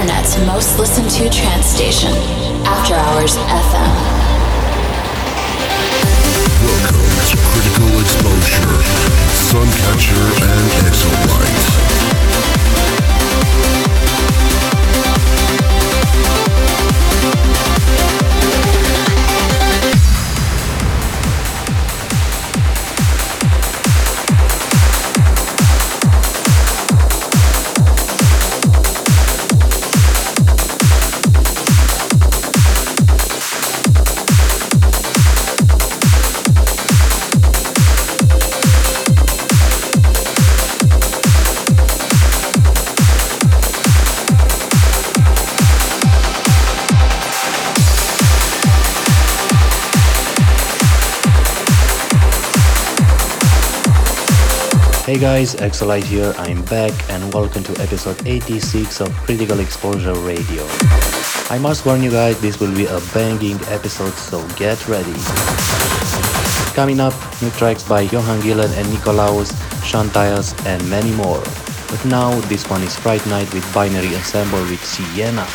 internet's most listened to trance station, After Hours FM. Welcome to Critical Exposure, Suncatcher and Exolight. Guys, Exolight here, I'm back and welcome to episode 86 of Critical Exposure Radio. I must warn you guys, this will be a banging episode, so get ready. Coming up, new tracks by Johan Gielen and Nikolaus, Shantias and many more. But now, this one is Fright Night with Binary Ensemble with Sienna.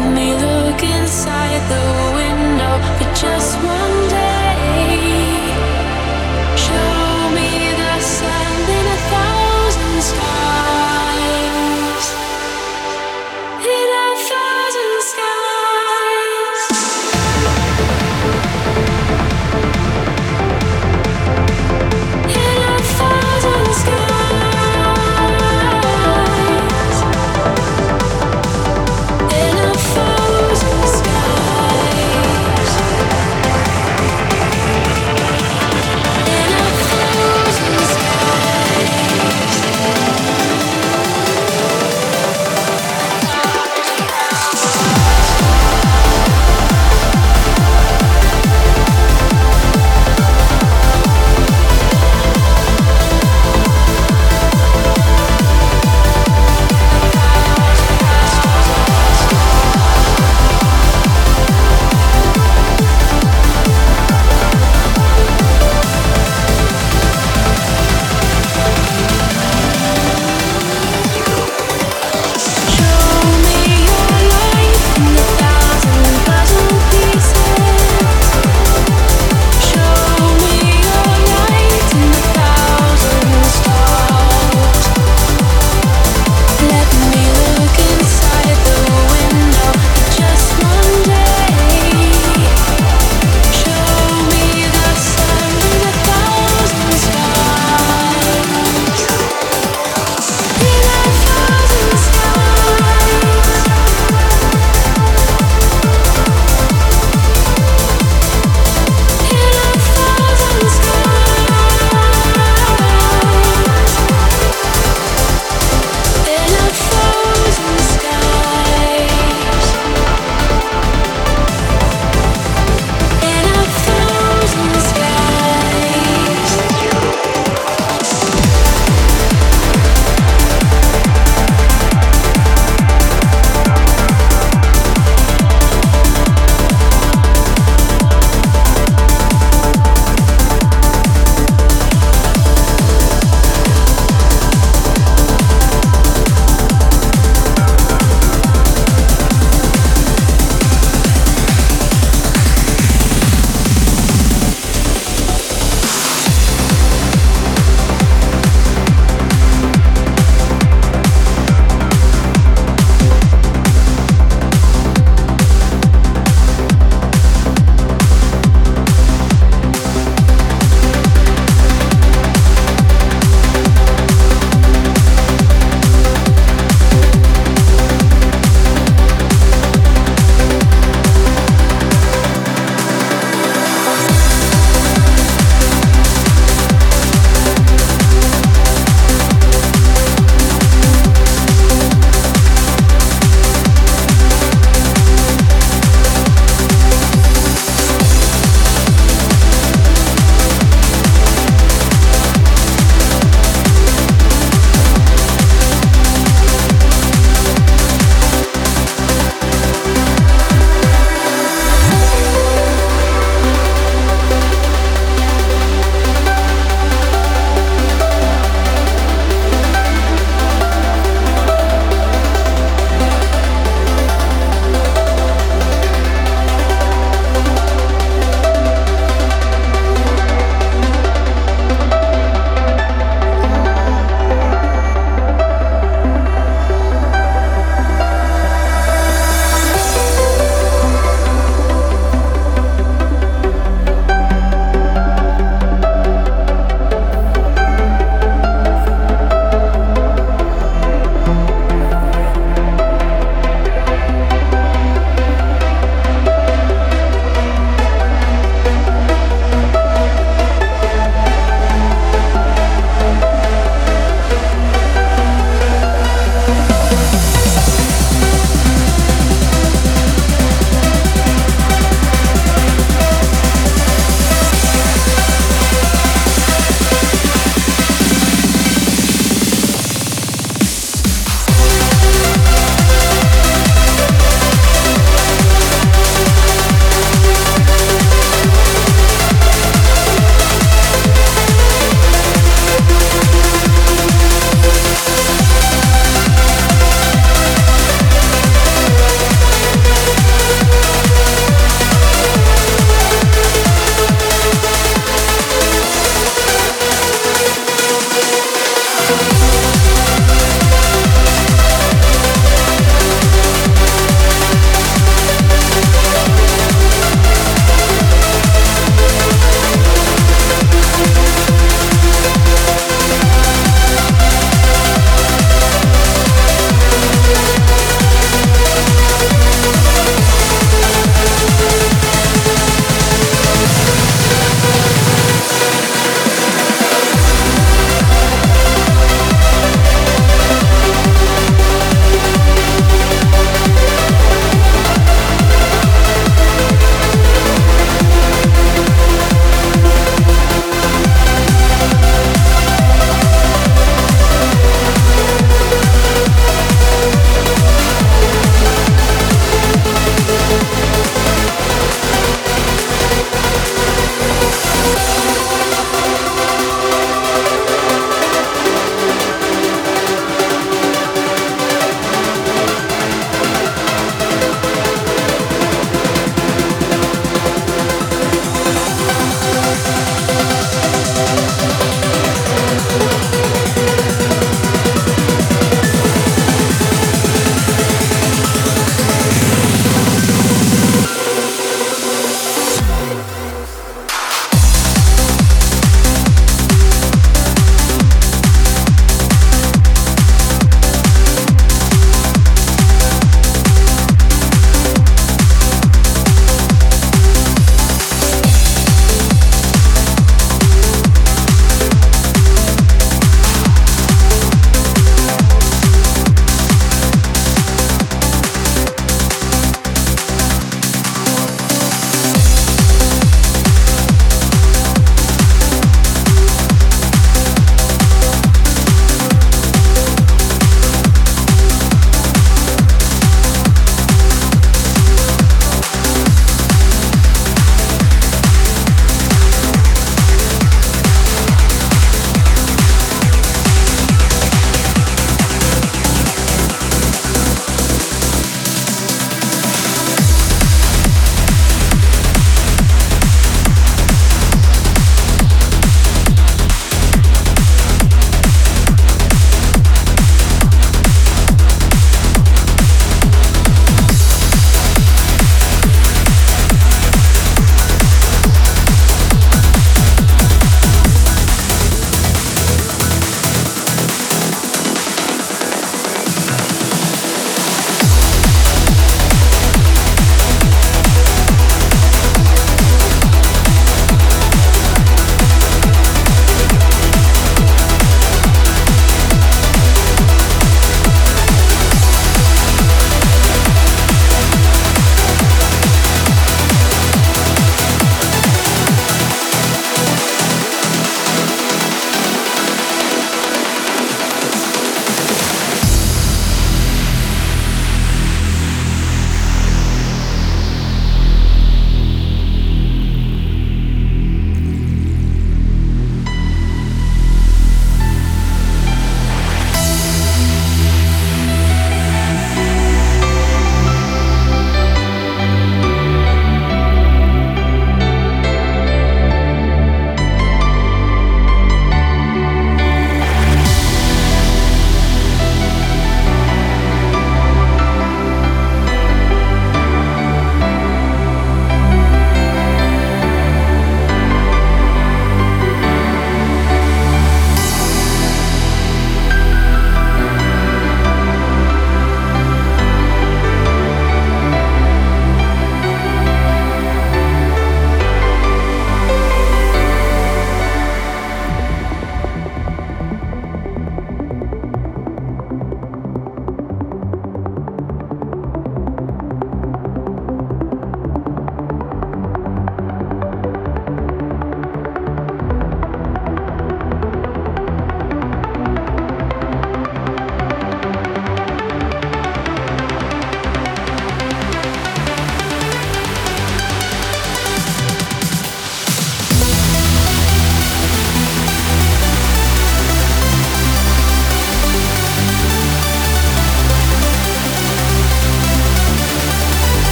Let me look inside the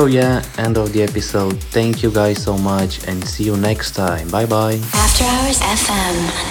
So yeah, end of the episode. Thank you guys so much and see you next time. Bye bye. After Hours FM.